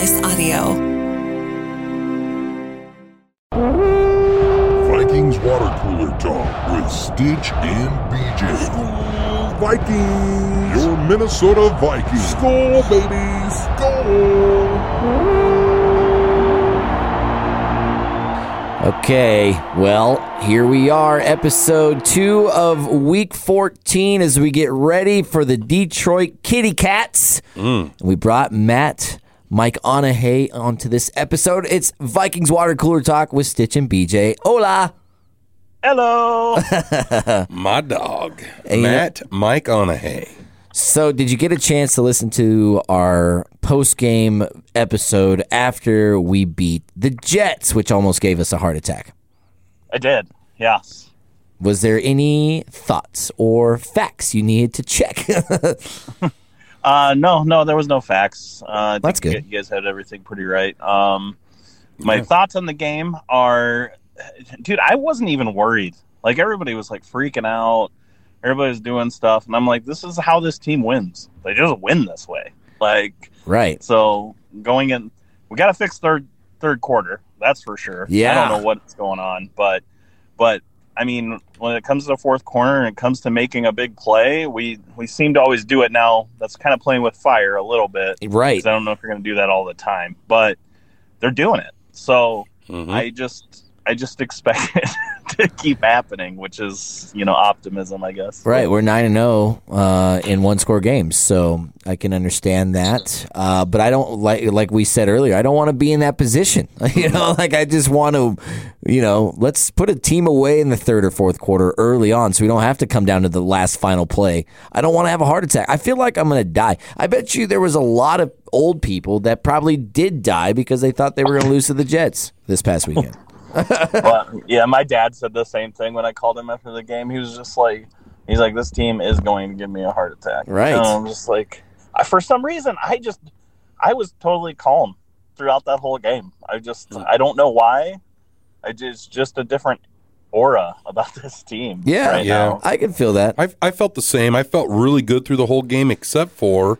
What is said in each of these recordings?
Slice Audio. Vikings water cooler talk with Stitch and BJ. Vikings! Your Minnesota Vikings. Skol, baby! Skol! Okay, well, here we are, episode two of week 14 as we get ready for the Detroit Kitty Cats. Mm. We brought Matt, Mike Onahay onto this episode. It's Vikings Water Cooler Talk with Stitch and BJ. Hola! Hello. My dog, Hey, Matt Mike Onahay. So, did you get a chance to listen to our post game episode after we beat the Jets, which almost gave us a heart attack? I did. Yes. Was there any thoughts or facts you needed to check? Uh, no, no, there was no facts. Uh, That's good. You guys had everything pretty right. Um, my thoughts on the game are, dude, I wasn't even worried. Like everybody was like freaking out. Everybody was doing stuff, and I'm like, this is how this team wins. They just win this way. Like right. so, going in, we got to fix third third quarter. That's for sure. Yeah. I don't know what's going on, but but I mean, when it comes to the fourth corner and it comes to making a big play, we we seem to always do it now. That's kind of playing with fire a little bit. right? I don't know if you're going to do that all the time, but they're doing it. So Mhm. I just I just expect it keep happening, which is you know optimism, I guess. Right, we're nine and zero uh, in one score games, so I can understand that. Uh, but I don't like, like we said earlier, I don't want to be in that position. you know, like I just want to, you know, let's put a team away in the third or fourth quarter early on, so we don't have to come down to the last final play. I don't want to have a heart attack. I feel like I'm going to die. I bet you there was a lot of old people that probably did die because they thought they were going to lose to the Jets this past weekend. Well, yeah, my dad said the same thing when I called him after the game. He was just like, he's like, this team is going to give me a heart attack. Right. And I'm just like, I, for some reason, I just, I was totally calm throughout that whole game. I just, I don't know why. I just, just a different aura about this team. Yeah, right Yeah. now. I can feel that. I, I felt the same. I felt really good through the whole game, except for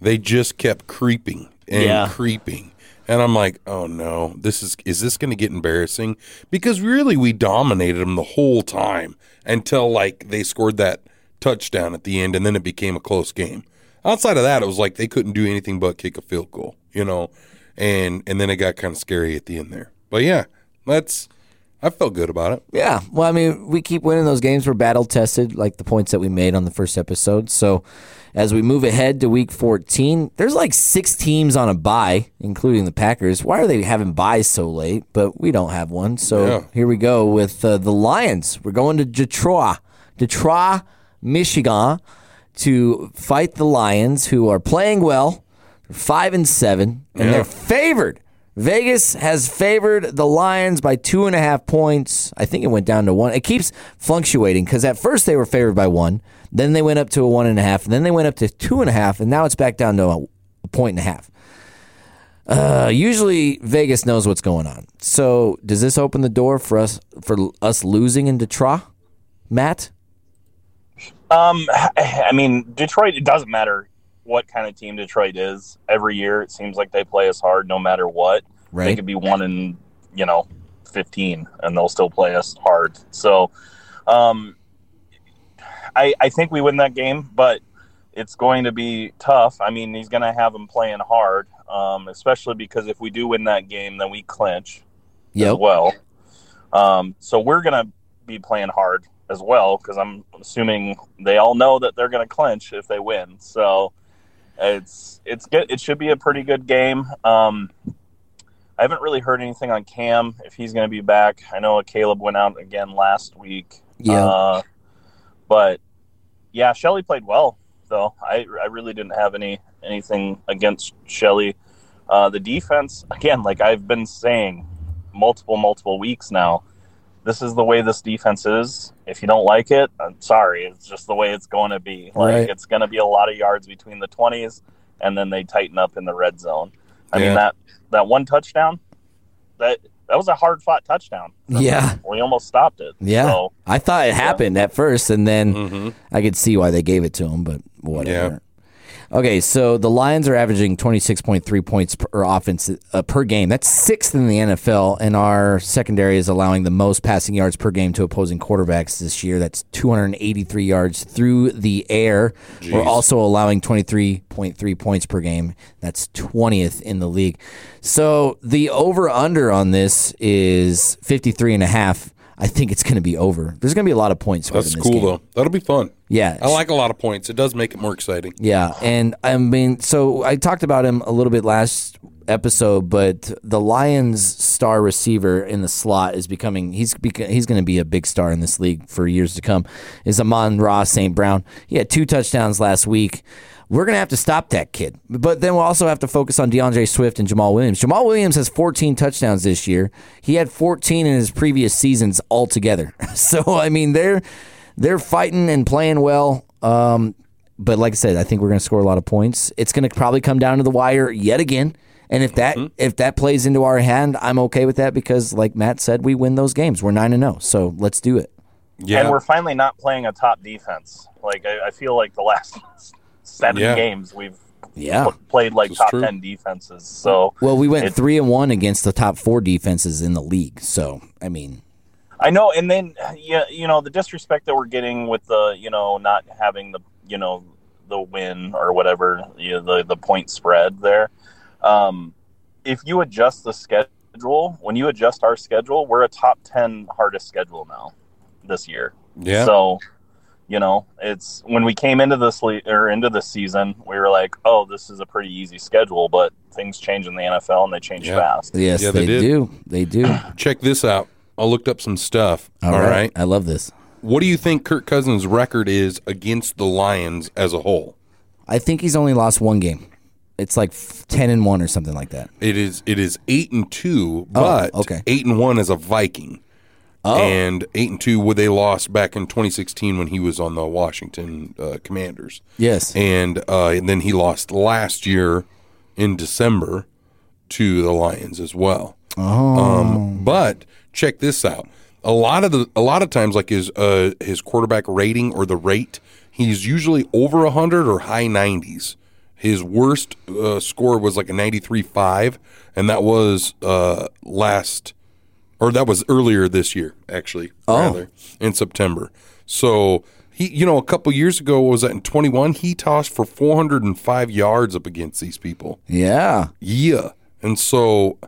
they just kept creeping and Yeah. creeping. And I'm like, oh no, this is is this going to get embarrassing? Because really, we dominated them the whole time until like they scored that touchdown at the end, and then it became a close game. Outside of that, it was like they couldn't do anything but kick a field goal, you know, and and then it got kind of scary at the end there. But yeah, that's I felt good about it. Yeah. Well, I mean, we keep winning those games. We're battle tested, like the points that we made on the first episode. So as we move ahead to week 14, there's like six teams on a bye, including the Packers. Why are they having buys so late? But we don't have one. So Yeah. here we go with uh, the Lions. We're going to Detroit, Detroit, Michigan to fight the Lions, who are playing well. Five and seven, and Yeah. they're favored. Vegas has favored the Lions by two and a half points. I think it went down to one. It keeps fluctuating because at first they were favored by one, then they went up to a one and a half, and then they went up to two and a half, and now it's back down to a, a point and a half. Uh, usually Vegas knows what's going on. So does this open the door for us for us losing in Detroit, Matt? Um, I mean, Detroit. It doesn't matter what kind of team Detroit is. Every year, it seems like they play us hard, no matter what. Right. They could be one in, you know, fifteen, and they'll still play us hard. So, um, I I think we win that game, but it's going to be tough. I mean, he's going to have them playing hard, um, especially because if we do win that game, then we clinch as well. Um, so we're going to be playing hard as well because I'm assuming they all know that they're going to clinch if they win. So it's it's good. It should be a pretty good game. Um, I haven't really heard anything on Cam if he's going to be back. I know Caleb went out again last week. Yeah. Uh, but yeah, Shelley played well though. I I really didn't have any anything against Shelley. Uh, the defense again, like I've been saying, multiple multiple weeks now. This is the way this defense is. If you don't like it, I'm sorry. It's just the way it's going to be. Like Right. it's going to be a lot of yards between the twenties, and then they tighten up in the red zone. I Yeah. mean that that one touchdown, that that was a hard fought touchdown. Yeah. we almost stopped it. Yeah. So, I thought it happened at first, and then Mhm. I could see why they gave it to him, but whatever. Okay, so the Lions are averaging 26.3 points per offense uh, per game. That's sixth in the NFL, and our secondary is allowing the most passing yards per game to opposing quarterbacks this year. That's 283 yards through the air. We're also allowing 23.3 points per game. That's 20th in the league. So the over under on this is 53 and a half. I think it's going to be over. There's going to be a lot of points. That's in this cool game. though. That'll be fun. Yeah, I like a lot of points. It does make it more exciting. yeah, and I mean, so I talked about him a little bit last episode, but the Lions' star receiver in the slot is becoming he's he's going to be a big star in this league for years to come. Is Amon-Ra St. Brown? He had two touchdowns last week. We're going to have to stop that kid, but then we'll also have to focus on D'Andre Swift and Jamaal Williams. Jamaal Williams has 14 touchdowns this year. He had 14 in his previous seasons altogether. So I mean, they're they're fighting and playing well. Um, but like I said, I think we're going to score a lot of points. It's going to probably come down to the wire yet again. And if that if that plays into our hand, I'm okay with that because, like Matt said, we win those games. We're nine and zero, so let's do it. Yeah. And we're finally not playing a top defense. Like I, I feel like the last seven Yeah. games we've Yeah. played like top true. ten defenses. So Well, we went It- three and one against the top four defenses in the league. So I mean, I know, and then yeah, you know the disrespect that we're getting with the you know not having the you know the win or whatever you know, the the point spread there. Um, if you adjust the schedule, when you adjust our schedule, we're a top ten hardest schedule now this year. yeah. So, you know, it's when we came into this le- or into the season, we were like, "Oh, this is a pretty easy schedule," but things change in the NFL and they change Yeah. fast. yes, Yeah, they, they do. They do. Check this out. I looked up some stuff. All right. I love this. What do you think Kirk Cousins' record is against the Lions as a whole? I think he's only lost one game. It's like f- ten and one or something like that. It is it is eight and two, oh, but Oh, okay. eight and one as a Viking. Oh, And eight and two, where they lost back in 2016 when he was on the Washington uh, Commanders, yes. and uh, and then he lost last year in December to the Lions as well. Oh, Um, but check this out. A lot of the a lot of times, like his uh, his quarterback rating or the rate, he's usually over hundred or high nineties. His worst uh, score was like a ninety three five, and that was uh, last or that was earlier this year, actually, rather in September. So he, you know, a couple years ago, what was that in twenty one? He tossed for four hundred and five yards up against these people. yeah. Yeah, and so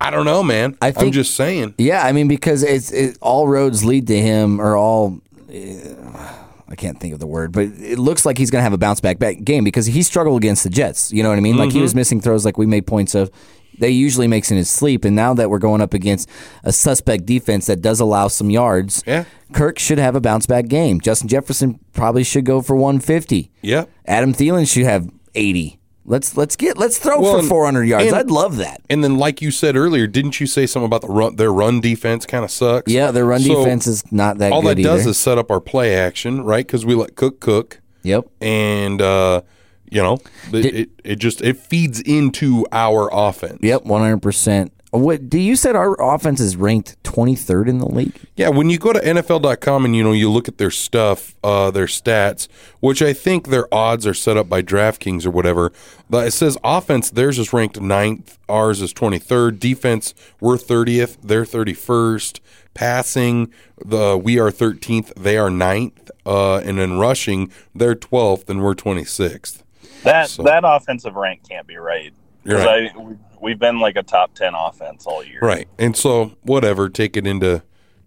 I don't know, man. I I'm just saying. Yeah, I mean because it's it, all roads lead to him, or all. uh, I can't think of the word, but it looks like he's going to have a bounce back, back game because he struggled against the Jets. You know what I mean? Like he was missing throws, like we made points of. They usually makes in his sleep, and now that we're going up against a suspect defense that does allow some yards, Yeah. Kirk should have a bounce back game. Justin Jefferson probably should go for 150. Yeah. Adam Thielen should have 80. Let's let's get let's throw Well, for and- 400 yards. and- I'd love that. And then, like you said earlier, didn't you say something about the run? Their run defense kind of sucks. Yeah, their run So, defense is not that good. All that does is set up our play action, right? Because we let Cook cook, yep. and uh, you know, it, Did- it it just it feeds into our offense. Yep, one hundred percent. What do you said our offense is ranked twenty third in the league? Yeah, when you go to NFL.com and you know you look at their stuff, uh, their stats, which I think their odds are set up by DraftKings or whatever. But it says offense, theirs is ranked ninth, ours is twenty third. Defense, we're thirtieth, they're thirty first. Passing, the we are thirteenth, they are 9th. Uh, and in rushing, they're twelfth and we're twenty sixth. That So- that offensive rank can't be right. You're 'Cause right. I we- we've been like a top ten offense all year. Right, and so whatever, take it into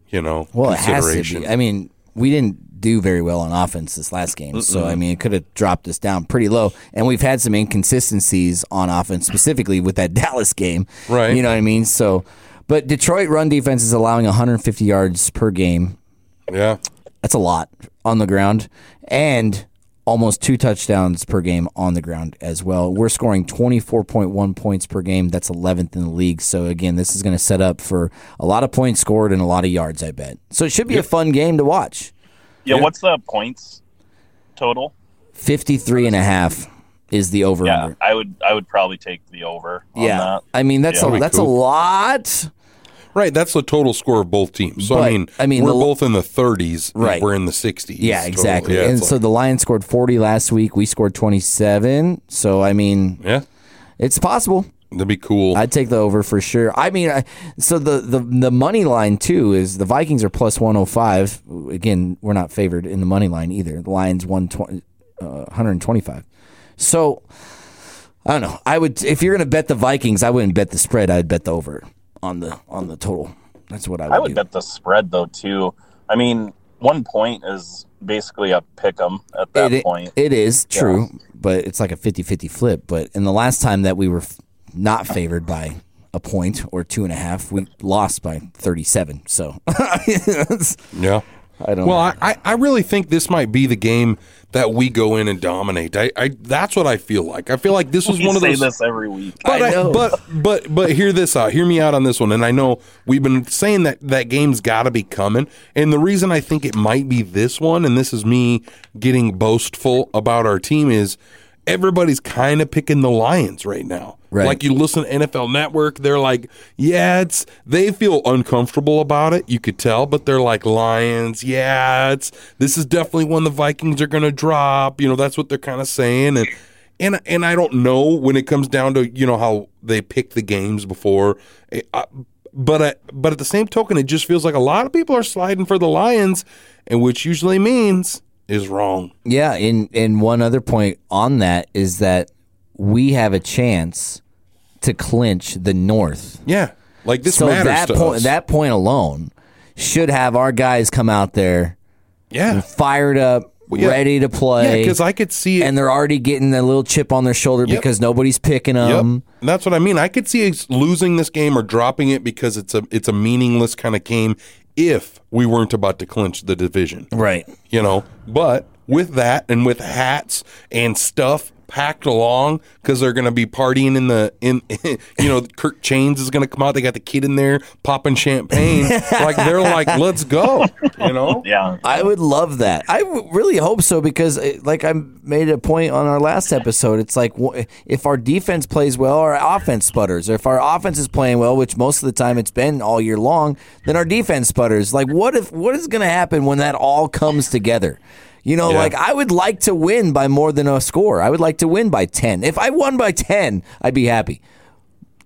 you know Well, it has to consideration. be. I mean, we didn't do very well on offense this last game, so I mean, it could have dropped us down pretty low. And we've had some inconsistencies on offense, specifically with that Dallas game. Right. You know what I mean? So, but Detroit run defense is allowing 150 yards per game. yeah. That's a lot on the ground, and almost two touchdowns per game on the ground as well. We're scoring 24.1 points per game. That's 11th in the league. So again, this is going to set up for a lot of points scored and a lot of yards, I bet. So it should be a fun game to watch. Yeah, Yeah. What's the points total? 53 and a half is the over Yeah. I would I would probably take the over. On Yeah. that. I mean, that's Yeah. a, That'd be that's a lot. Right, that's the total score of both teams. So I mean, I mean, we're the- both in the 30s. Right. we're in the 60s. Yeah, exactly. Yeah, and so like- the Lions scored 40 last week. We scored 27. So I mean, yeah, it's possible. that'd be cool. I'd take the over for sure. I mean, I, so the, the the money line too is the Vikings are plus 105. Again, we're not favored in the money line either. The Lions 120, uh, 125. So I don't know. I would if you're going to bet the Vikings, I wouldn't bet the spread. I'd bet the over on the on the total. That's what I would, I would do. bet the spread though too. I mean, one point is basically a pick 'em at that it, point. It is true, but it's like a 50-50 flip. But in the last time that we were f- not favored by a point or two and a half, we lost by 37. So yeah. I don't Well, know. I, I I really think this might be the game that we go in and dominate. I, I that's what I feel like. I feel like this was we one of say those. this every week. But I I but but but hear this out. Hear me out on this one. And I know we've been saying that that game's got to be coming. And the reason I think it might be this one, and this is me getting boastful about our team, is everybody's kind of picking the Lions right now. Right. Like you listen to NFL Network, they're like, yeah, it's they feel uncomfortable about it. You could tell, but they're like Lions. Yeah, it's this is definitely one the Vikings are going to drop. You know, that's what they're kind of saying, and and and I don't know when it comes down to you know how they pick the games before. Eh, I- but I, but at the same token, it just feels like a lot of people are sliding for the Lions, and which usually means is wrong. yeah, and and one other point on that is that we have a chance to clinch the North. Yeah, like this so matters that point that point alone should have our guys come out there yeah, fired up, yeah. ready to play? yeah, because I could see it. and they're already getting a little chip on their shoulder Yep. because nobody's picking Yep. them. And that's what I mean. I could see losing this game or dropping it because it's a it's a meaningless kind of game if we weren't about to clinch the division. Right. You know, but with that and with hats and stuff packed along because they're going to be partying in the in you know Kirko Chainz is going to come out. They got the kid in there popping champagne. like they're like, let's go. You know. yeah. I would love that. I really hope so because, uh, like I made a point on our last episode, it's like if our defense plays well, our offense sputters. Or if our offense is playing well, which most of the time it's been all year long, then our defense sputters. Like, what if what is going to happen when that all comes together? You know, Yeah. like I would like to win by more than a score. I would like to win by ten. If I won by ten, I'd be happy.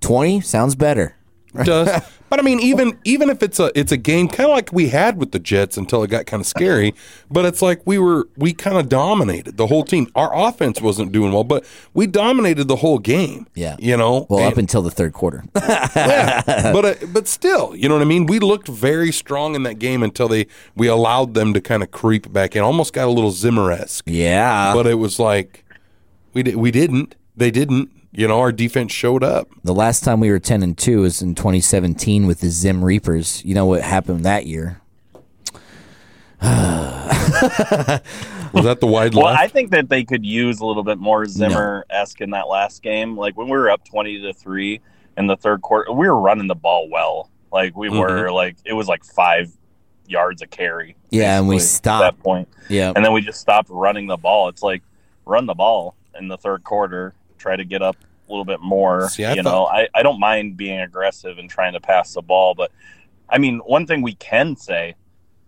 Twenty sounds better. Does. But I mean, even even if it's a it's a game kind of like we had with the Jets until it got kind of scary. But it's like we were we kind of dominated the whole team. Our offense wasn't doing well, but we dominated the whole game. Yeah. you know. Well, And- up until the third quarter. yeah, but uh, but still, you know what I mean. We looked very strong in that game until they we allowed them to kind of creep back in. Almost got a little Zimmer esque. yeah. But it was like we did we didn't. They didn't. You know, our defense showed up. The last time we were 10 and 2 was in 2017 with the Zim Reapers. You know what happened that year? Was that the wide Well, left? I think that they could use a little bit more Zimmer esque in that last game. Like when we were up twenty to three in the third quarter, we were running the ball well. Like we mm-hmm. were like it was like five yards a carry. Yeah, and we stopped. at that point, Yeah. and then we just stopped running the ball. It's like run the ball in the third quarter, try to get up a little bit more. See, I you thought- know, I, I don't mind being aggressive and trying to pass the ball, but I mean, one thing we can say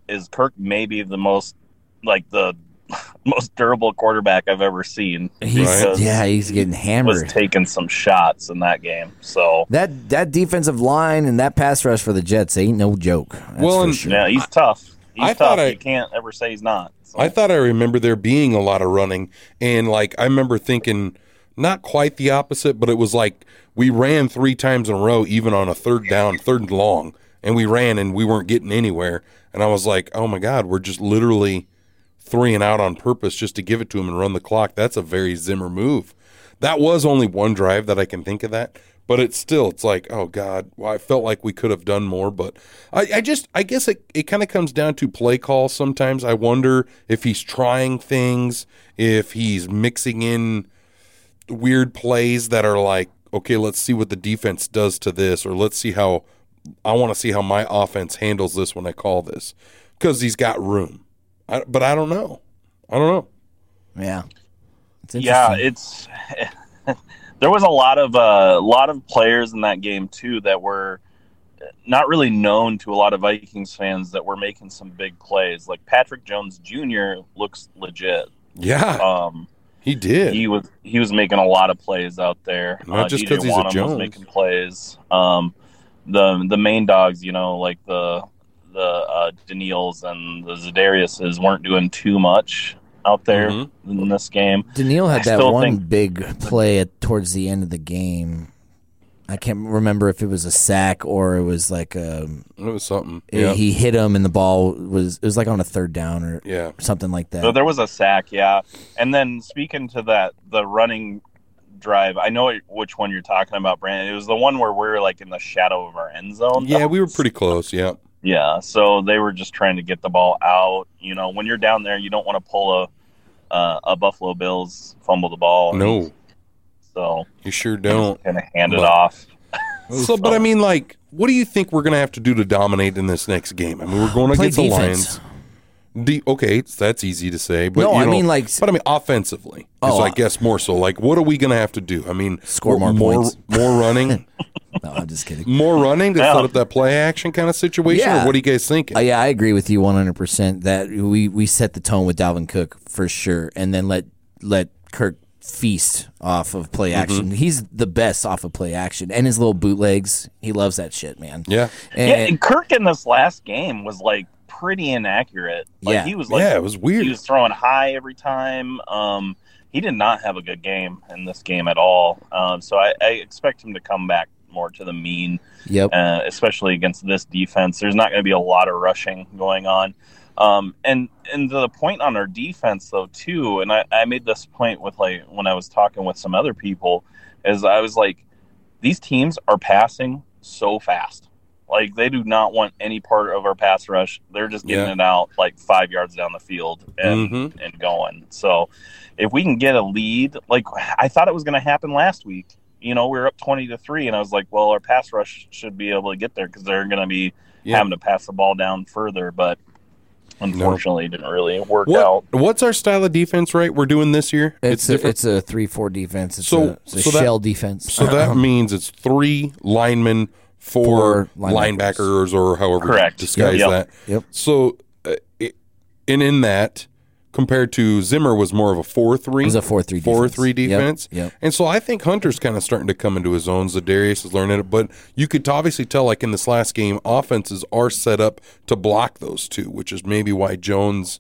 is Kirk may be the most like the most durable quarterback I've ever seen. He's, yeah, he's getting hammered. was taking some shots in that game. So that that defensive line and that pass rush for the Jets ain't no joke. That's Well, for sure. yeah, he's tough. He's I tough. thought I- you can't ever say he's not. So. I thought I remember there being a lot of running, and like I remember thinking, not quite the opposite, but it was like we ran three times in a row, even on a third down, third and long, and we ran and we weren't getting anywhere. And I was like, oh my god, we're just literally three and out on purpose just to give it to him and run the clock. That's a very Zimmer move. That was only one drive that I can think of that. But it's still, it's like, oh God, well, I felt like we could have done more. But I, I just, I guess it, it kind of comes down to play call sometimes. I wonder if he's trying things, if he's mixing in weird plays that are like, okay, let's see what the defense does to this, or let's see how, I want to see how my offense handles this when I call this. Because he's got room. I, but I don't know. I don't know. yeah. It's yeah, it's there was a lot of uh, a lot of players in that game too that were not really known to a lot of Vikings fans that we're making some big plays. Like Patrick Jones Jr. looks legit. Yeah, Um, he did. he was he was making a lot of plays out there. Not just because he's a Jones. Was making plays. Um, the the main dogs, you know, like the the uh, Danielles and the Za'Dariuses weren't doing too much out there Mhm. in this game. Danielle had I that still one think- big play at towards the end of the game. I can't remember if it was a sack or it was like a, it was something. Yeah, he hit him and the ball was it was like on a third down or yeah. something like that. So there was a sack, yeah. And then speaking to that, the running drive, I know which one you're talking about, Brandon. It was the one where we're like in the shadow of our end zone. Yeah, we were pretty close. Yeah, Yeah, so they were just trying to get the ball out. You know, when you're down there, you don't want to pull a uh, a Buffalo Bills fumble the ball. no, so you sure don't. kind of hand it But- off. So, but I mean, like, what do you think we're going to have to do to dominate in this next game? I mean, we're going Play against the. Lions. De- okay, that's easy to say, but No, you I mean, like- but I mean, offensively, is Oh, I guess more so. Like, what are we going to have to do? I mean, Score more more, points. more running, no, I'm just kidding. more running to Yeah. set up that play action kind of situation. Yeah. Or what are you guys thinking? Uh, yeah, I agree with you 100% that we, we set the tone with Dalvin Cook for sure and then let let Kirk feast off of play Mm-hmm. action. He's the best off of play action and his little bootlegs. He loves that shit, man. yeah, And, yeah, and Kirk in this last game was like pretty inaccurate. Like Yeah. he was like yeah, it was weird. he was throwing high every time. Um, he did not have a good game in this game at all. Um, so I, I expect him to come back more to the mean. Yep. uh, especially against this defense. There's not going to be a lot of rushing going on. Um, and and the point on our defense though too, and I, I made this point with like when I was talking with some other people, is I was like, these teams are passing so fast. Like they do not want any part of our pass rush. They're just getting Yeah. it out like five yards down the field and Mhm. and going. So if we can get a lead, like I thought it was going to happen last week. You know, we were up twenty to three, and I was like, well, our pass rush should be able to get there because they're going to be Yeah. having to pass the ball down further. But unfortunately, it didn't really work What, out. what's our style of defense? Right, we're doing this year. It's, a, different. it's a three four defense. It's So- a, it's a so that- shell defense. So that means it's three linemen, four Four linebackers, linebackers. or however Correct. you disguise Yep. that. Yep. So, uh, it, and in that, compared to Zimmer, was more of a four-three. It was a 4-3 Four defense. three defense. yep. And so I think Hunter's kind of starting to come into his own. Za'Darius is learning it, but you could obviously tell, like in this last game, offenses are set up to block those two, which is maybe why Jones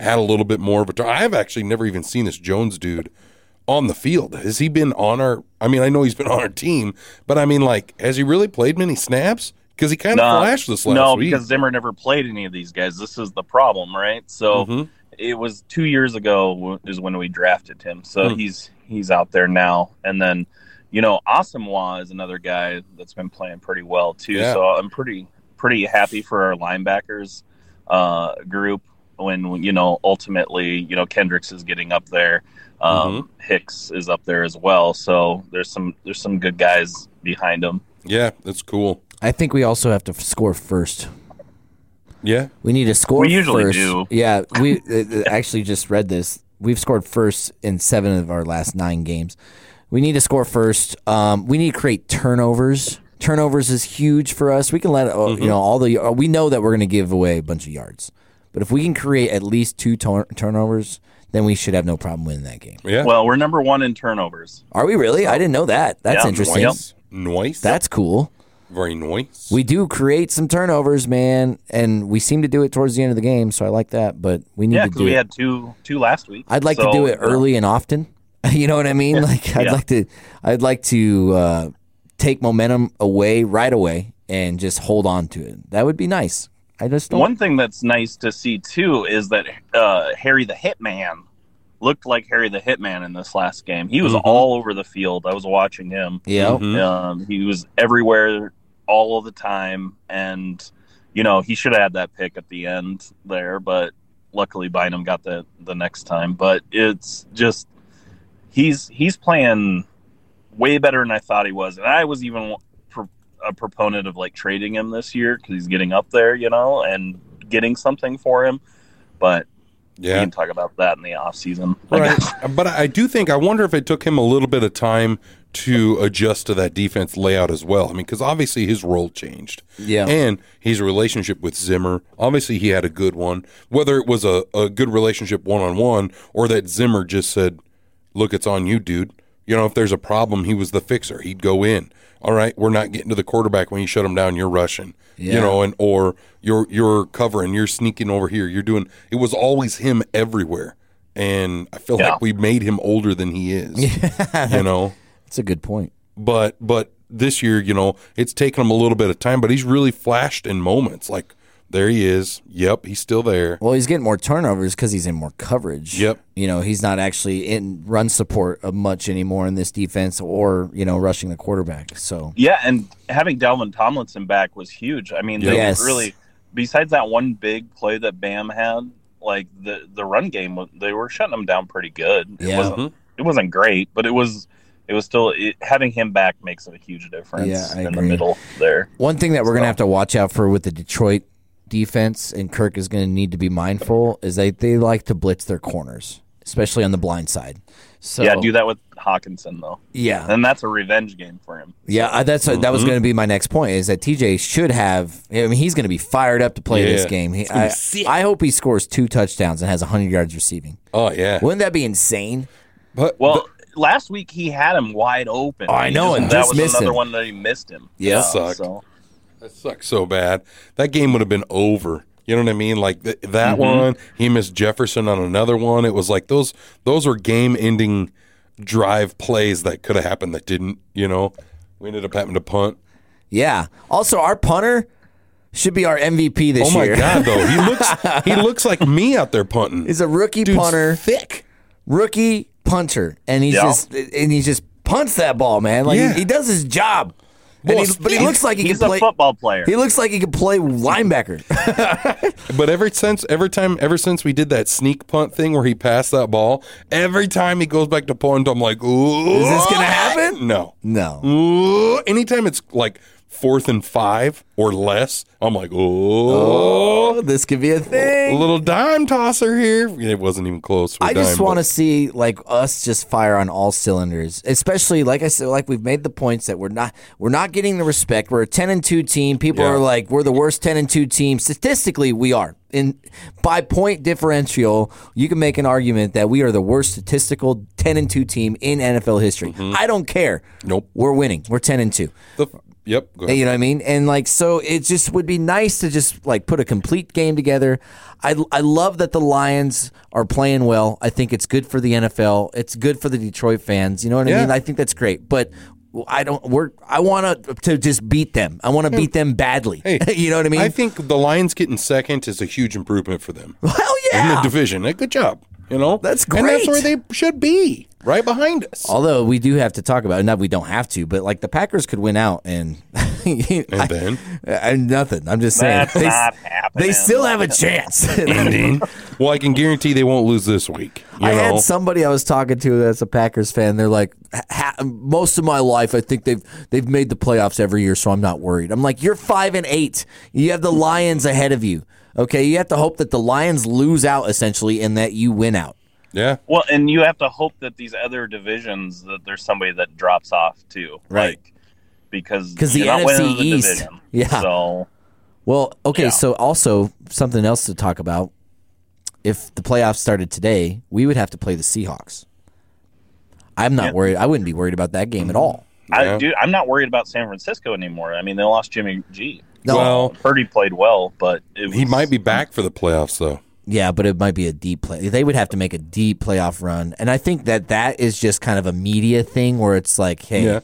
had a little bit more of a. I've actually never even seen this Jones dude on the field. Has he been on our? I mean, I know he's been on our team, but I mean, like, has he really played many snaps? Because he kind of No, flashed this last no, week. because Zimmer never played any of these guys. This is the problem, right? So Mhm. It was two years ago is when we drafted him. So Hmm. he's he's out there now, and then you know Asamoah is another guy that's been playing pretty well too. Yeah. So I'm pretty pretty happy for our linebackers uh, group. When you know ultimately you know Kendricks is getting up there, um, Mm-hmm. Hicks is up there as well. So there's some there's some good guys behind him. Yeah, that's cool. I think we also have to score first. Yeah, We need to score. We usually first. do. Yeah, we uh, uh, actually just read this. We've scored first in seven of our last nine games. We need to score first. Um, we need to create turnovers. Turnovers is huge for us. We can let uh, Mm-hmm. you know all the. Uh, we know that we're going to give away a bunch of yards, but if we can create at least two tur- turnovers, then we should have no problem winning that game. yeah. Well, we're number one in turnovers. Are we really? I didn't know that. That's Yeah, interesting. nice, nice. That's cool. Very nice. We do create some turnovers, man, and we seem to do it towards the end of the game. So I like that, but we need Yeah, to because do we it. had two two last week. I'd like to do it you know, early and often. you know what I mean? Like I'd Yeah. like to, I'd like to uh, take momentum away right away and just hold on to it. That would be nice. I just don't. One thing that's nice to see too is that uh, Harry the Hitman looked like Harry the Hitman in this last game. He was Mhm. all over the field. I was watching him. yeah, Mhm. Um, he was everywhere all of the time, and you know he should have had that pick at the end there, but luckily Bynum got the the next time. But it's just he's he's playing way better than I thought he was, and I was even pro- a proponent of like trading him this year because he's getting up there, you know, and getting something for him. But yeah. we can talk about that in the off season. I Right. But I do think I wonder if it took him a little bit of time to adjust to that defense layout as well. I mean, because obviously his role changed. Yeah. And his relationship with Zimmer, obviously he had a good one. Whether it was a, a good relationship one on one or that Zimmer just said, look, it's on you, dude. You know, if there's a problem, he was the fixer. He'd go in. All right, we're not getting to the quarterback when you shut him down. You're rushing, yeah. you know, and or you're you're covering, you're sneaking over here. You're doing. It was always him everywhere, and I feel Yeah. like we made him older than he is. you know, That's a good point. but but this year, you know, it's taken him a little bit of time, but he's really flashed in moments. Like there he is. Yep, he's still there. Well, he's getting more turnovers because he's in more coverage. Yep. You know, he's not actually in run support much anymore in this defense or, you know, rushing the quarterback. So, Yeah, and having Dalvin Tomlinson back was huge. I mean, they Yes. really, besides that one big play that Bam had, like the the run game, they were shutting them down pretty good. It Yeah. wasn't Mhm. it wasn't great, but it was it was still it, having him back makes a huge difference Yeah, I in agree. the middle there. one thing that we're going to have to watch out for with the Detroit defense, and Kirk is going to need to be mindful, is they, they like to blitz their corners, especially on the blind side. So, yeah, do that with Hockenson though, Yeah. and that's a revenge game for him. Yeah, I- that's that Mm-hmm. was going to be my next point. Is that TJ should have? I mean, he's going to be fired up to play this game. He, I. I hope he scores two touchdowns and has hundred yards receiving. Oh yeah. Wouldn't that be insane? But Well, last week he had him wide open. Oh, I know, just- and that just was missed another him. one that he missed him. Yeah. That sucked. So That sucks so bad. That game would have been over. You know what I mean? Like th- that Mm-hmm. one, he missed Jefferson on another one. It was like those those were game ending drive plays that could have happened that didn't. You know, we ended up having to punt. Yeah. Also, our punter should be our MVP this year. Oh my year. god, though he looks he looks like me out there punting. He's a rookie Dude's punter, thick. rookie punter, and he's Yeah. just and he just punts that ball, man. Like Yeah. he, he does his job. Well, he, but he looks like he he's can a play. football player. He looks like he could play linebacker. But ever since every time ever since we did that sneak punt thing where he passed that ball, every time he goes back to punt, I'm like, ooh, Is this gonna happen? No. no. Ooh, anytime it's like fourth and five or less, I'm like, oh, Oh, this could be a thing. a little dime tosser here. It wasn't even close. I just want to see like us just fire on all cylinders, especially like I said, like we've made the points that we're not we're not getting the respect. We're a ten and two team. People Yeah. are like we're the worst ten and two team. Statistically, we are. In by point differential, you can make an argument that we are the worst statistical ten and two team in NFL history. I don't care. Mm-hmm. Nope. we're winning. We're ten and two. The, yep. Go ahead. You know what I mean? And like, so it just would be nice to just like put a complete game together. I, I love that the Lions are playing well. I think it's good for the NFL. It's good for the Detroit fans. You know what I mean? I think that's great. But I don't. We're. I want to to just beat them. I want to beat them badly. Hey, you know what I mean? I think the Lions getting second is a huge improvement for them Hell yeah! in the division. A good job. You know, That's great. And that's where they should be, right behind us. Although we do have to talk about it. Not we don't have to, but like the Packers could win out and And then I, nothing. I'm just saying That's they, not happening. they still have a chance. ending. well, I can guarantee they won't lose this week. You I know, had somebody I was talking to that's a Packers fan. They're like, ha- most of my life, I think they've they've made the playoffs every year, so I'm not worried. I'm like, you're five and eight. You have the Lions ahead of you. Okay, you have to hope that the Lions lose out essentially, and that you win out. yeah. Well, and you have to hope that these other divisions that there's somebody that drops off too, Right. Like, because 'Cause the you're NFC the East- division. yeah. So Well, okay, Yeah. so also something else to talk about. If the playoffs started today, we would have to play the Seahawks. I'm not Yeah. worried. I wouldn't be worried about that game at mm-hmm. all. Yeah. I do. I'm not worried about San Francisco anymore. I mean, they lost Jimmy G. No. Well, Purdy played well, but it he might be back for the playoffs though. Yeah, but it might be a deep play. They would have to make a deep playoff run, and I think that that is just kind of a media thing where it's like, hey, Yeah.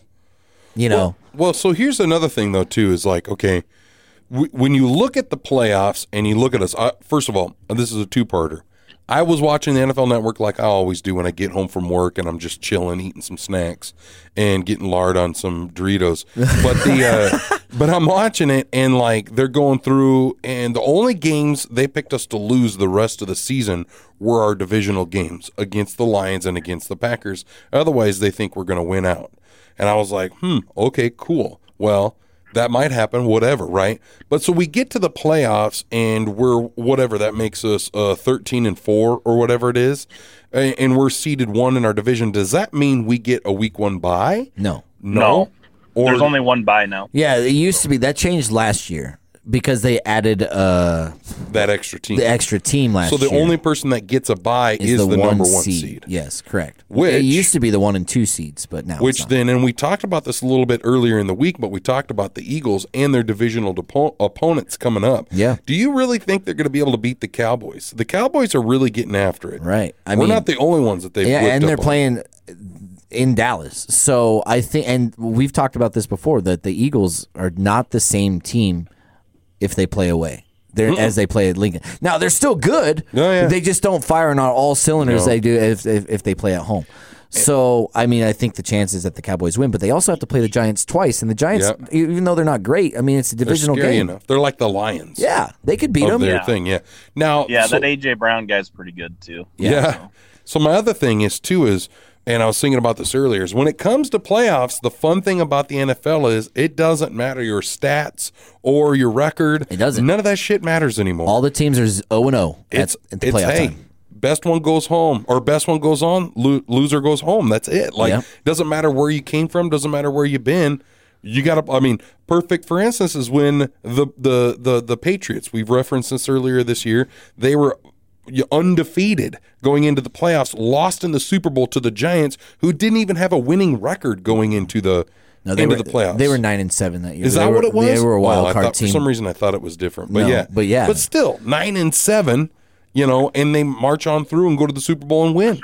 you know, Well, so here's another thing though too is like okay, w- when you look at the playoffs and you look at us. Uh, first of all, this is a two-parter. I was watching the NFL Network like I always do when I get home from work and I'm just chilling, eating some snacks and getting lard on some Doritos. But the uh, but I'm watching it and like they're going through and the only games they picked us to lose the rest of the season were our divisional games against the Lions and against the Packers. Otherwise, they think we're going to win out. And I was like, hmm, okay, cool. Well, That might happen, whatever, right? But so we get to the playoffs and we're whatever that makes us uh, 13 and 4 or whatever it is, a- and we're seeded 1 in our division. Does that mean we get a week 1 bye? No. No. Or There's only one buy now. Yeah, it used to be that changed last year because they added uh that extra team. the extra team last year. so the year. only person that gets a bye is, the, number 1 seed. Yes, correct. Which- it used to be the one and two seeds, but now Which it's not. then, and we talked about this a little bit earlier in the week, but we talked about the Eagles and their divisional depo- opponents coming up. Yeah. Do you really think they're going to be able to beat the Cowboys? The Cowboys are really getting after it. Right. I We're mean, not the only ones that they've yeah, whipped and they're up on. playing in Dallas. So I think, and we've talked about this before, that the Eagles are not the same team if they play away. They're as they play at Lincoln. Now they're still good. Oh, yeah. They just don't fire on all cylinders No. they do if, if if they play at home. Eh. So I mean, I think the chances that the Cowboys win, but they also have to play the Giants twice, and the Giants, Yep. even though they're not great, I mean, it's a They're divisional scary game. enough. They're like the Lions. Yeah, they could beat Of them. their Yeah. thing, yeah. Now, Yeah, so- that AJ Brown guy's pretty good too. Yeah. So my other thing is too is, and I was thinking about this earlier, is when it comes to playoffs, the fun thing about the NFL is it doesn't matter your stats or your record. It doesn't. None of that shit matters anymore. All the teams are zero oh and zero at, it's at the it's playoff hey, time. best one goes home or best one goes on, lo- loser goes home. That's it. Like Yep. doesn't matter where you came from, doesn't matter where you've been. You got to. I mean, perfect for instance is when the the the the Patriots. We've referenced this earlier this year. They were undefeated going into the playoffs, lost in the Super Bowl to the Giants, who didn't even have a winning record going into the No, they into were the playoffs. They were nine and seven that year. Is They that were- what it was? They were a wild I card thought- team. For some reason, I thought it was different. But No, yeah, but yeah. but still nine and seven. You know, and they march on through and go to the Super Bowl and win.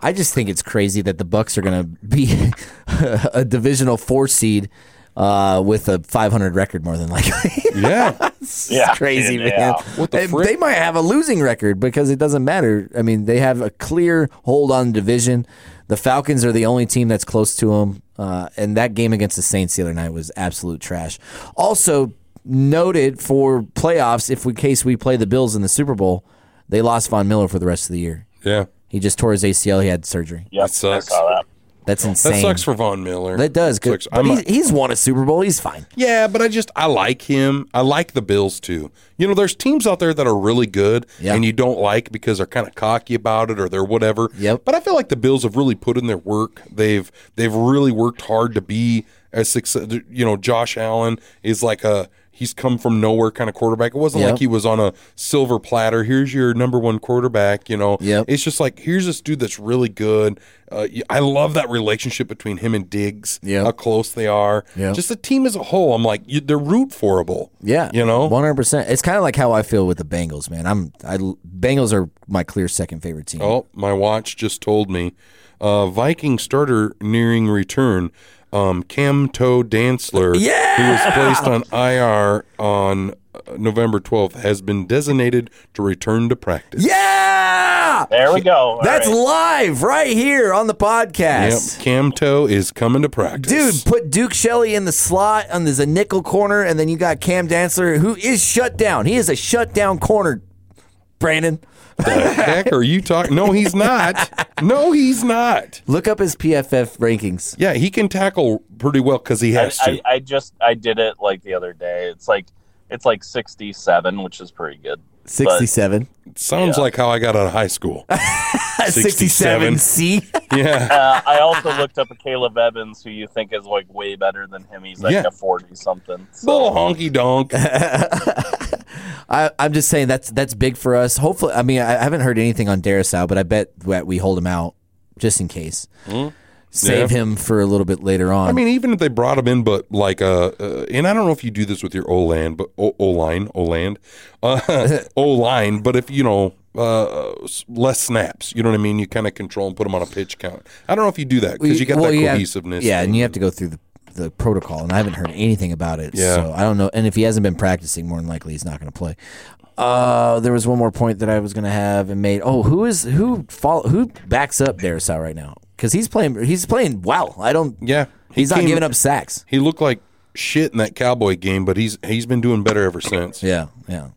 I just think it's crazy that the Bucks are going to be a divisional four seed uh, with a 500 record, more than likely. Yeah, Yeah. crazy, Yeah. man. What the they, frick? they might have a losing record because it doesn't matter. I mean, they have a clear hold on the division. The Falcons are the only team that's close to them, uh, and that game against the Saints the other night was absolute trash. Also noted for playoffs, if in case we play the Bills in the Super Bowl, they lost Von Miller for the rest of the year. yeah. He just tore his ACL. He had surgery. Yep, That sucks. I saw that. That's insane. That sucks for Von Miller. That does. Good. But he's, he's won a Super Bowl. He's fine. yeah, but I just I like him. I like the Bills too. You know, there's teams out there that are really good Yeah. and you don't like because they're kind of cocky about it or they're whatever. Yep. But I feel like the Bills have really put in their work. They've they've really worked hard to be as success. You know, Josh Allen is like a he's come from nowhere kind of quarterback. It wasn't Yep. like he was on a silver platter. Here's your number one quarterback. You know, Yep. it's just like here's this dude that's really good. Uh, I love that relationship between him and Diggs. Yeah, How close they are. Yep. Just the team as a whole. I'm like you, they're root forable. Yeah, You know. one hundred percent. It's kind of like how I feel with the Bengals, man. I'm I Bengals are my clear second favorite team. Oh, my watch just told me. Uh, Viking starter nearing return. Um, Cam Toe Dantzler, Yeah! who was placed on IR on uh, November 12th, has been designated to return to practice. Yeah, There we go. All that's right. live right here on the Yep, podcast. Cam Toe is coming to practice. Dude, put Duke Shelley in the slot, and there's a nickel corner, and then you got Cam Dantzler, who is shut down. He is a shut down corner. Brandon, the heck are you talking? No, he's not. No, he's not. look up his PFF rankings. Yeah, he can tackle pretty well because he I, has to. I, I just I did it like the other day. It's like it's like 67, which is pretty good. But- 67. Sounds Yeah. like how I got out of high school. 67 C. Yeah. Uh, I also looked up Akayleb Evans, who you think is like way better than him. He's like Yeah. a 40 something. Bull So honky donk. I, I'm just saying that's that's big for us. Hopefully, I mean, I haven't heard anything on Darrisaw, but I bet that we hold him out just in case. Save Yeah. him for a little bit later on. I mean, even if they brought him in, but like, uh, uh and I don't know if you do this with your O land, but O line, O land, uh, O line. But if you know uh, less snaps, you know what I mean. You kind of control and put them on a pitch count. I don't know if you do that because you got Well, that you have- cohesiveness. yeah, and you have to go through the the protocol, and I haven't heard anything about it. Yeah. So I don't know. And if he hasn't been practicing, more than likely he's not going to play. Uh, there was one more point that I was going to have and made. Oh, who is who follow who backs up Darrisaw right now? Because he's playing he's playing well. I don't. yeah. He He's not came- giving up sacks. He looked like shit in that Cowboy game, but he's he's been doing better ever since. Yeah, yeah.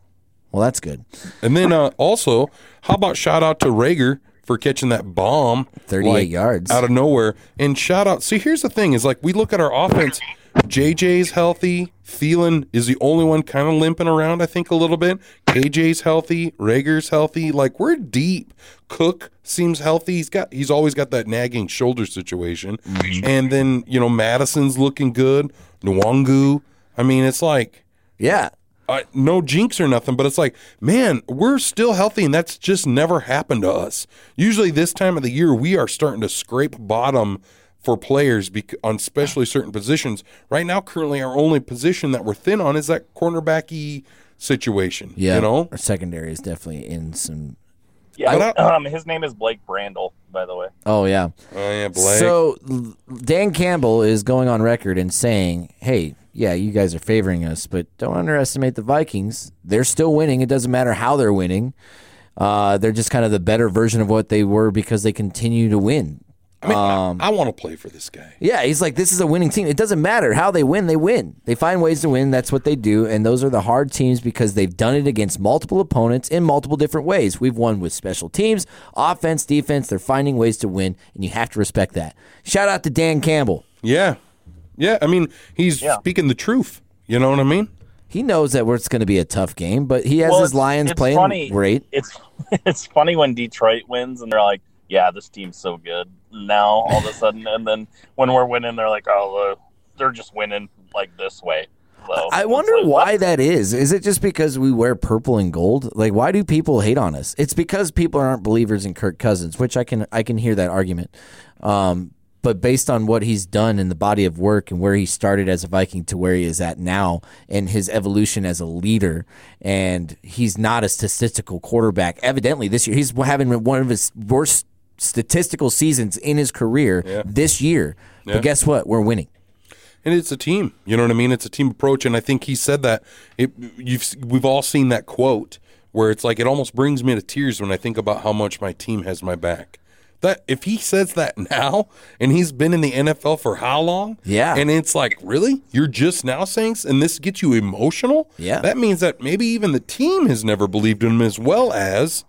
Well, that's good. And then uh, also, how about shout out to Reagor for catching that bomb, 38 like, yards. out of nowhere, and shout out. See, here's the thing: is like we look at our offense, JJ's healthy. Thielen is the only one kind of limping around, I think, a little bit. KJ's healthy. Reagor's healthy. Like we're deep. Cook seems healthy. He's got he's always got that nagging shoulder situation. And then, you know, Mattison's looking good. Nwangwu. I mean, it's like Yeah. uh, no jinx or nothing, but it's like, man, we're still healthy, and that's just never happened to us. Usually, this time of the year, we are starting to scrape bottom for players bec- on especially certain positions. Right now, currently, our only position that we're thin on is that cornerbacky situation. Yeah. you know, Our secondary is definitely in some. Yeah, But um, his name is Blake Brandel, by the way. Oh, yeah. oh yeah, Blake. So Dan Campbell is going on record and saying, "Hey, yeah, you guys are favoring us, but don't underestimate the Vikings. They're still winning. It doesn't matter how they're winning. Uh, they're just kind of the better version of what they were because they continue to win." I mean, um, I, I want to play for this guy. Yeah, he's like, this is a winning team. It doesn't matter how they win, they win. They find ways to win. That's what they do. And those are the hard teams because they've done it against multiple opponents in multiple different ways. We've won with special teams, offense, defense. They're finding ways to win, and you have to respect that. Shout out to Dan Campbell. Yeah, yeah. I mean, he's Yeah. speaking the truth. You know what I mean? He knows that it's going to be a tough game, but he has Well, his it's- Lions it's playing funny. great. It's it's funny when Detroit wins and they're like, "Yeah, this team's so good." Now all of a sudden, and then when we're winning, they're like, "Oh, uh, they're just winning like this way." So I wonder like, why what? that is. Is it just because we wear purple and gold? Like, why do people hate on us? It's because people aren't believers in Kirk Cousins, which I can I can hear that argument. Um, but based on what he's done in the body of work and where he started as a Viking to where he is at now, and his evolution as a leader, and he's not a statistical quarterback. Evidently, this year he's having one of his worst statistical seasons in his career this year. Yeah. But guess what? We're winning. and it's a team. You know what I mean? It's a team approach, and I think he said that. It, you've we've all seen that quote where it's like it almost brings me to tears when I think about how much my team has my back. That if he says that now, and he's been in the NFL for how long? Yeah. and it's like really, you're just now saying, and this gets you emotional. Yeah. that means that maybe even the team has never believed in him as well as.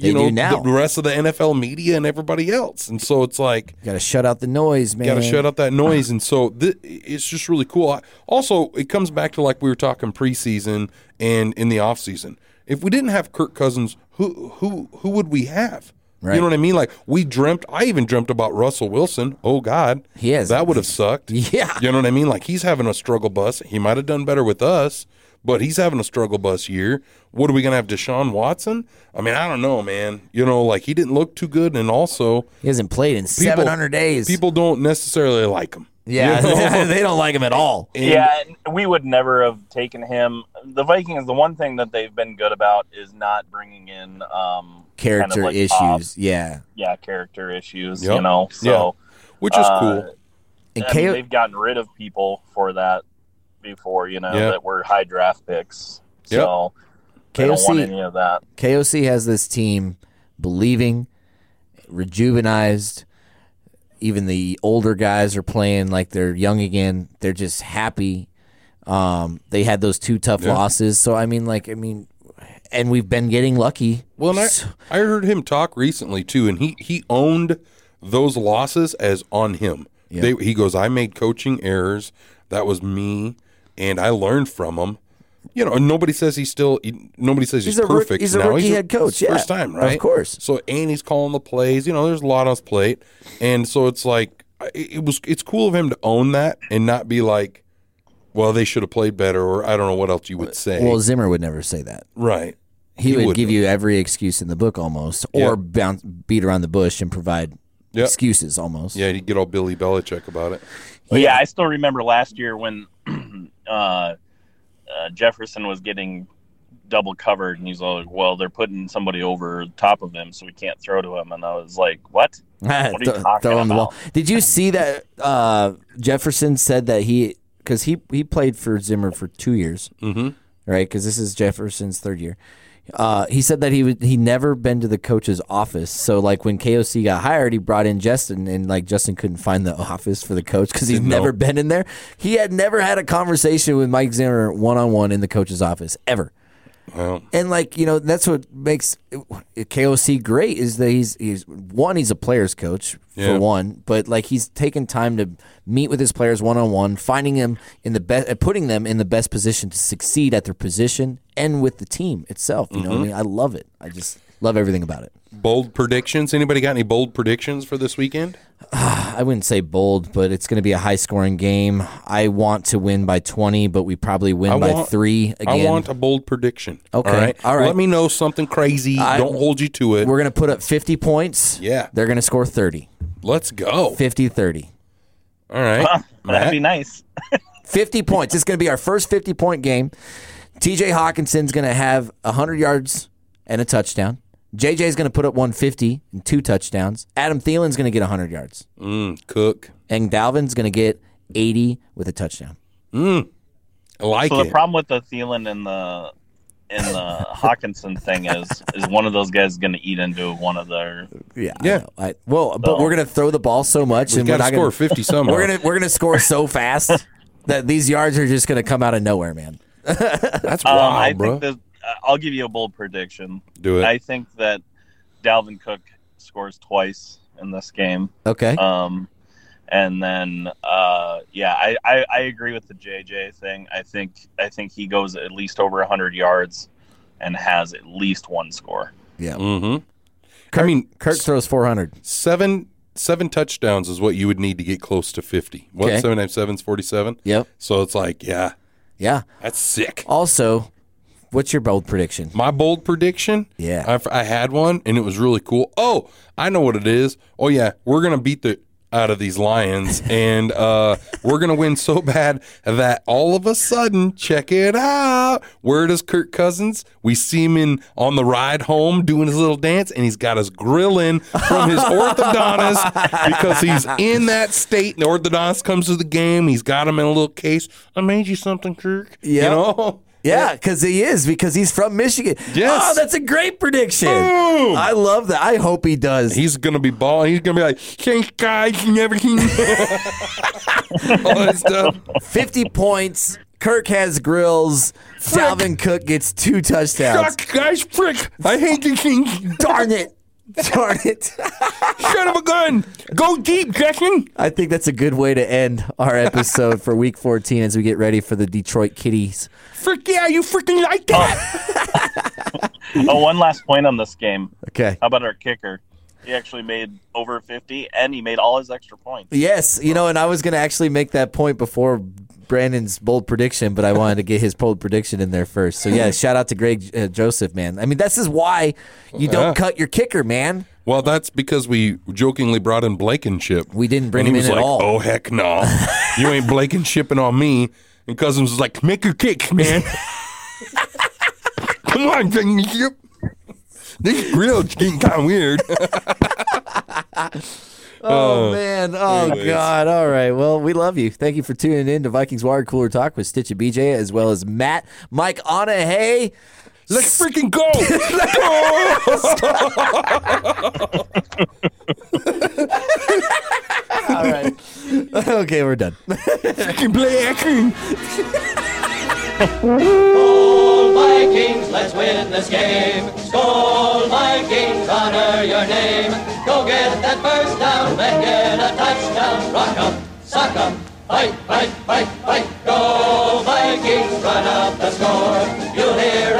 You They know the rest of the NFL media and everybody else, and so it's like You Got to shut out the noise, man. Got to shut out that noise, and so th- it's just really cool. I, also, it comes back to like we were talking preseason and in the off season. If we didn't have Kirk Cousins, who who who would we have? Right. You know what I mean? Like we dreamt. I even dreamt about Russell Wilson. Oh God, He has- that would have sucked. Yeah. you know what I mean? Like he's having a struggle bus. He might have done better with us, but he's having a struggle bus year. What are we gonna have? Deshaun Watson? I mean, I don't know, man. You know, like he didn't look too good, and also He hasn't played in 700 days. People don't necessarily like him. yeah, You know? they don't like him at all. yeah, and we would never have taken him. The Vikings, the one thing that they've been good about is not bringing in um, Character kind of like issues. top- yeah. yeah, character issues. Yep. You know, so which is uh, cool. And I mean, Ko- they've gotten rid of people for that before. You know, Yeah. that were high draft picks. Yep. So they don't want KOC any of that. KOC has this team believing, rejuvenized. Even the older guys are playing like they're young again. They're just happy. Um, they had those two tough Yeah. losses. So I mean, like, I mean, and we've been getting lucky. Well, and I, I heard him talk recently too, and he he owned those losses as on him. Yeah. They, he goes, I made coaching errors. That was me, and I learned from him. You know, nobody says he's still. nobody says he's, He's a rook- perfect. he's a now. rookie head coach, yeah. first time, right? Of right? course. So and he's calling the plays. You know, there's a lot on his plate, and so it's like it it was. It's cool of him to own that and not be like, well, they should have played better, or I don't know what else you would say. well, Zimmer would never say that. right. He, He would wouldn't. give you every excuse in the book almost, or Yeah. bounce, beat around the bush and provide Yep. excuses almost. Yeah, you get all Billy Belichick about it. But yeah, I still remember last year when uh, uh, Jefferson was getting double covered, and he's like, "Well, they're putting somebody over top of him, so we can't throw to him." And I was like, "What?" are you Th- talking throw him the ball. Did you see that uh, Jefferson said that he because he he played for Zimmer for two years, Mm-hmm. right? Because this is Jefferson's third year. Uh, he said that he would he never been to the coach's office. So like when KOC got hired, he brought in Justin, and like Justin couldn't find the office for the coach because he's never been in there. He had never had a conversation with Mike Zimmer one on one in the coach's office ever. Well, And like you know, that's what makes KOC great is that he's he's one he's a players coach Yeah. for one, but like he's taken time to meet with his players one on one, finding them in the best, uh, putting them in the best position to succeed at their position and with the team itself. You know what I mm-hmm. mean? I love it. I just love everything about it. bold predictions. Anybody got any bold predictions for this weekend? Ah, I wouldn't say bold, but it's going to be a high scoring game. I want to win by twenty, but we probably win I by want- three again. I want a bold prediction. Okay, All right. all right. Let me know something crazy. I- Don't hold you to it. We're going to put up 50 points. Yeah. They're going to score 30. Let's go. 50 30. All right. That'd Matt? be nice. 50 points. It's going to be our first 50 point game. TJ Hockenson's going to have 100 yards and a touchdown. JJ's going to put up 150 and two touchdowns. Adam Thielen's going to get 100 yards. Mm, cook. And Dalvin's going to get 80 with a touchdown. I like So it. the problem with the Thielen and the and the Hockenson thing is is one of those guys going to eat into one of their. Yeah. Yeah. know. I, well, but we're going to throw the ball so much We've and got we're to not score gonna, 50 somehow. we're going to we're going to score so fast that these yards are just going to come out of nowhere, man. That's Um, wild, I bro. Think that I'll give you a bold prediction. Do it. I think that Dalvin Cook scores twice in this game. Okay. Um, and then, uh, yeah, I, I, I agree with the JJ thing. I think I think he goes at least over hundred yards and has at least one score. yeah. mm-hmm. I mean, Kirk throws 400. seven seven touchdowns is what you would need to get close to 50. What? Okay. Seven times seven's 47? Yep. So it's like, yeah, Yeah. that's sick. Also, what's your bold prediction? My bold prediction. Yeah. I've, I had one and it was really cool. Oh, I know what it is. Oh yeah, we're gonna beat the out of these lions and uh, we're gonna win so bad that all of a sudden, check it out. Where does Kirk Cousins? We see him in on the ride home doing his little dance, and he's got his grill in from his orthodontist because he's in that state. And the orthodontist comes to the game. He's got him in a little case. I made you something, Kirk. Yeah. You know. Yeah, because he is, because he's from Michigan. Yes. Oh, that's a great prediction. Boom. I love that. I hope he does. He's gonna be balling. He's gonna be like, "Thanks, guys, you never seen all that stuff." 50 points. Kirk has grills. Dalvin Cook gets two touchdowns. Suck, guys, frick! I hate these things. Darn it. Darn it. Son of a gun! Go deep, Jackson. I think that's a good way to end our episode for week 14 as we get ready for the Detroit Kitties. Frick yeah, you freaking like that? oh, one last point on this game. Okay. How about our kicker? He actually made over fifty, and he made all his extra points. Yes, you know, and I was going to actually make that point before Brandon's bold prediction, but I wanted to get his bold prediction in there first. So yeah, shout out to Greg uh, Joseph, man. I mean, this is why you don't Yeah. cut your kicker, man. Well, that's because we jokingly brought in Blankenship. We didn't bring and him he was in at like, all. "Oh heck no, you ain't Blankenshipping on me." And Cousins was like, "Make your kicks, man. Come on, Blankenship. This grill's getting kind of weird." Oh, oh, man. Oh anyways. God. All right. Well, we love you. Thank you for tuning in to Vikings Water Cooler Talk with Stitch and BJ, as well as Matt, Mike, Anna. Hey. Let's freaking go! All right. okay, we're done. Freaking play action. Skol Vikings, let's win this game. Skol Vikings, honor your name. Go get that first down, then get a touchdown. rock Rock 'em, sock 'em, fight, fight, fight, fight. Go Vikings, run up the score. You'll hear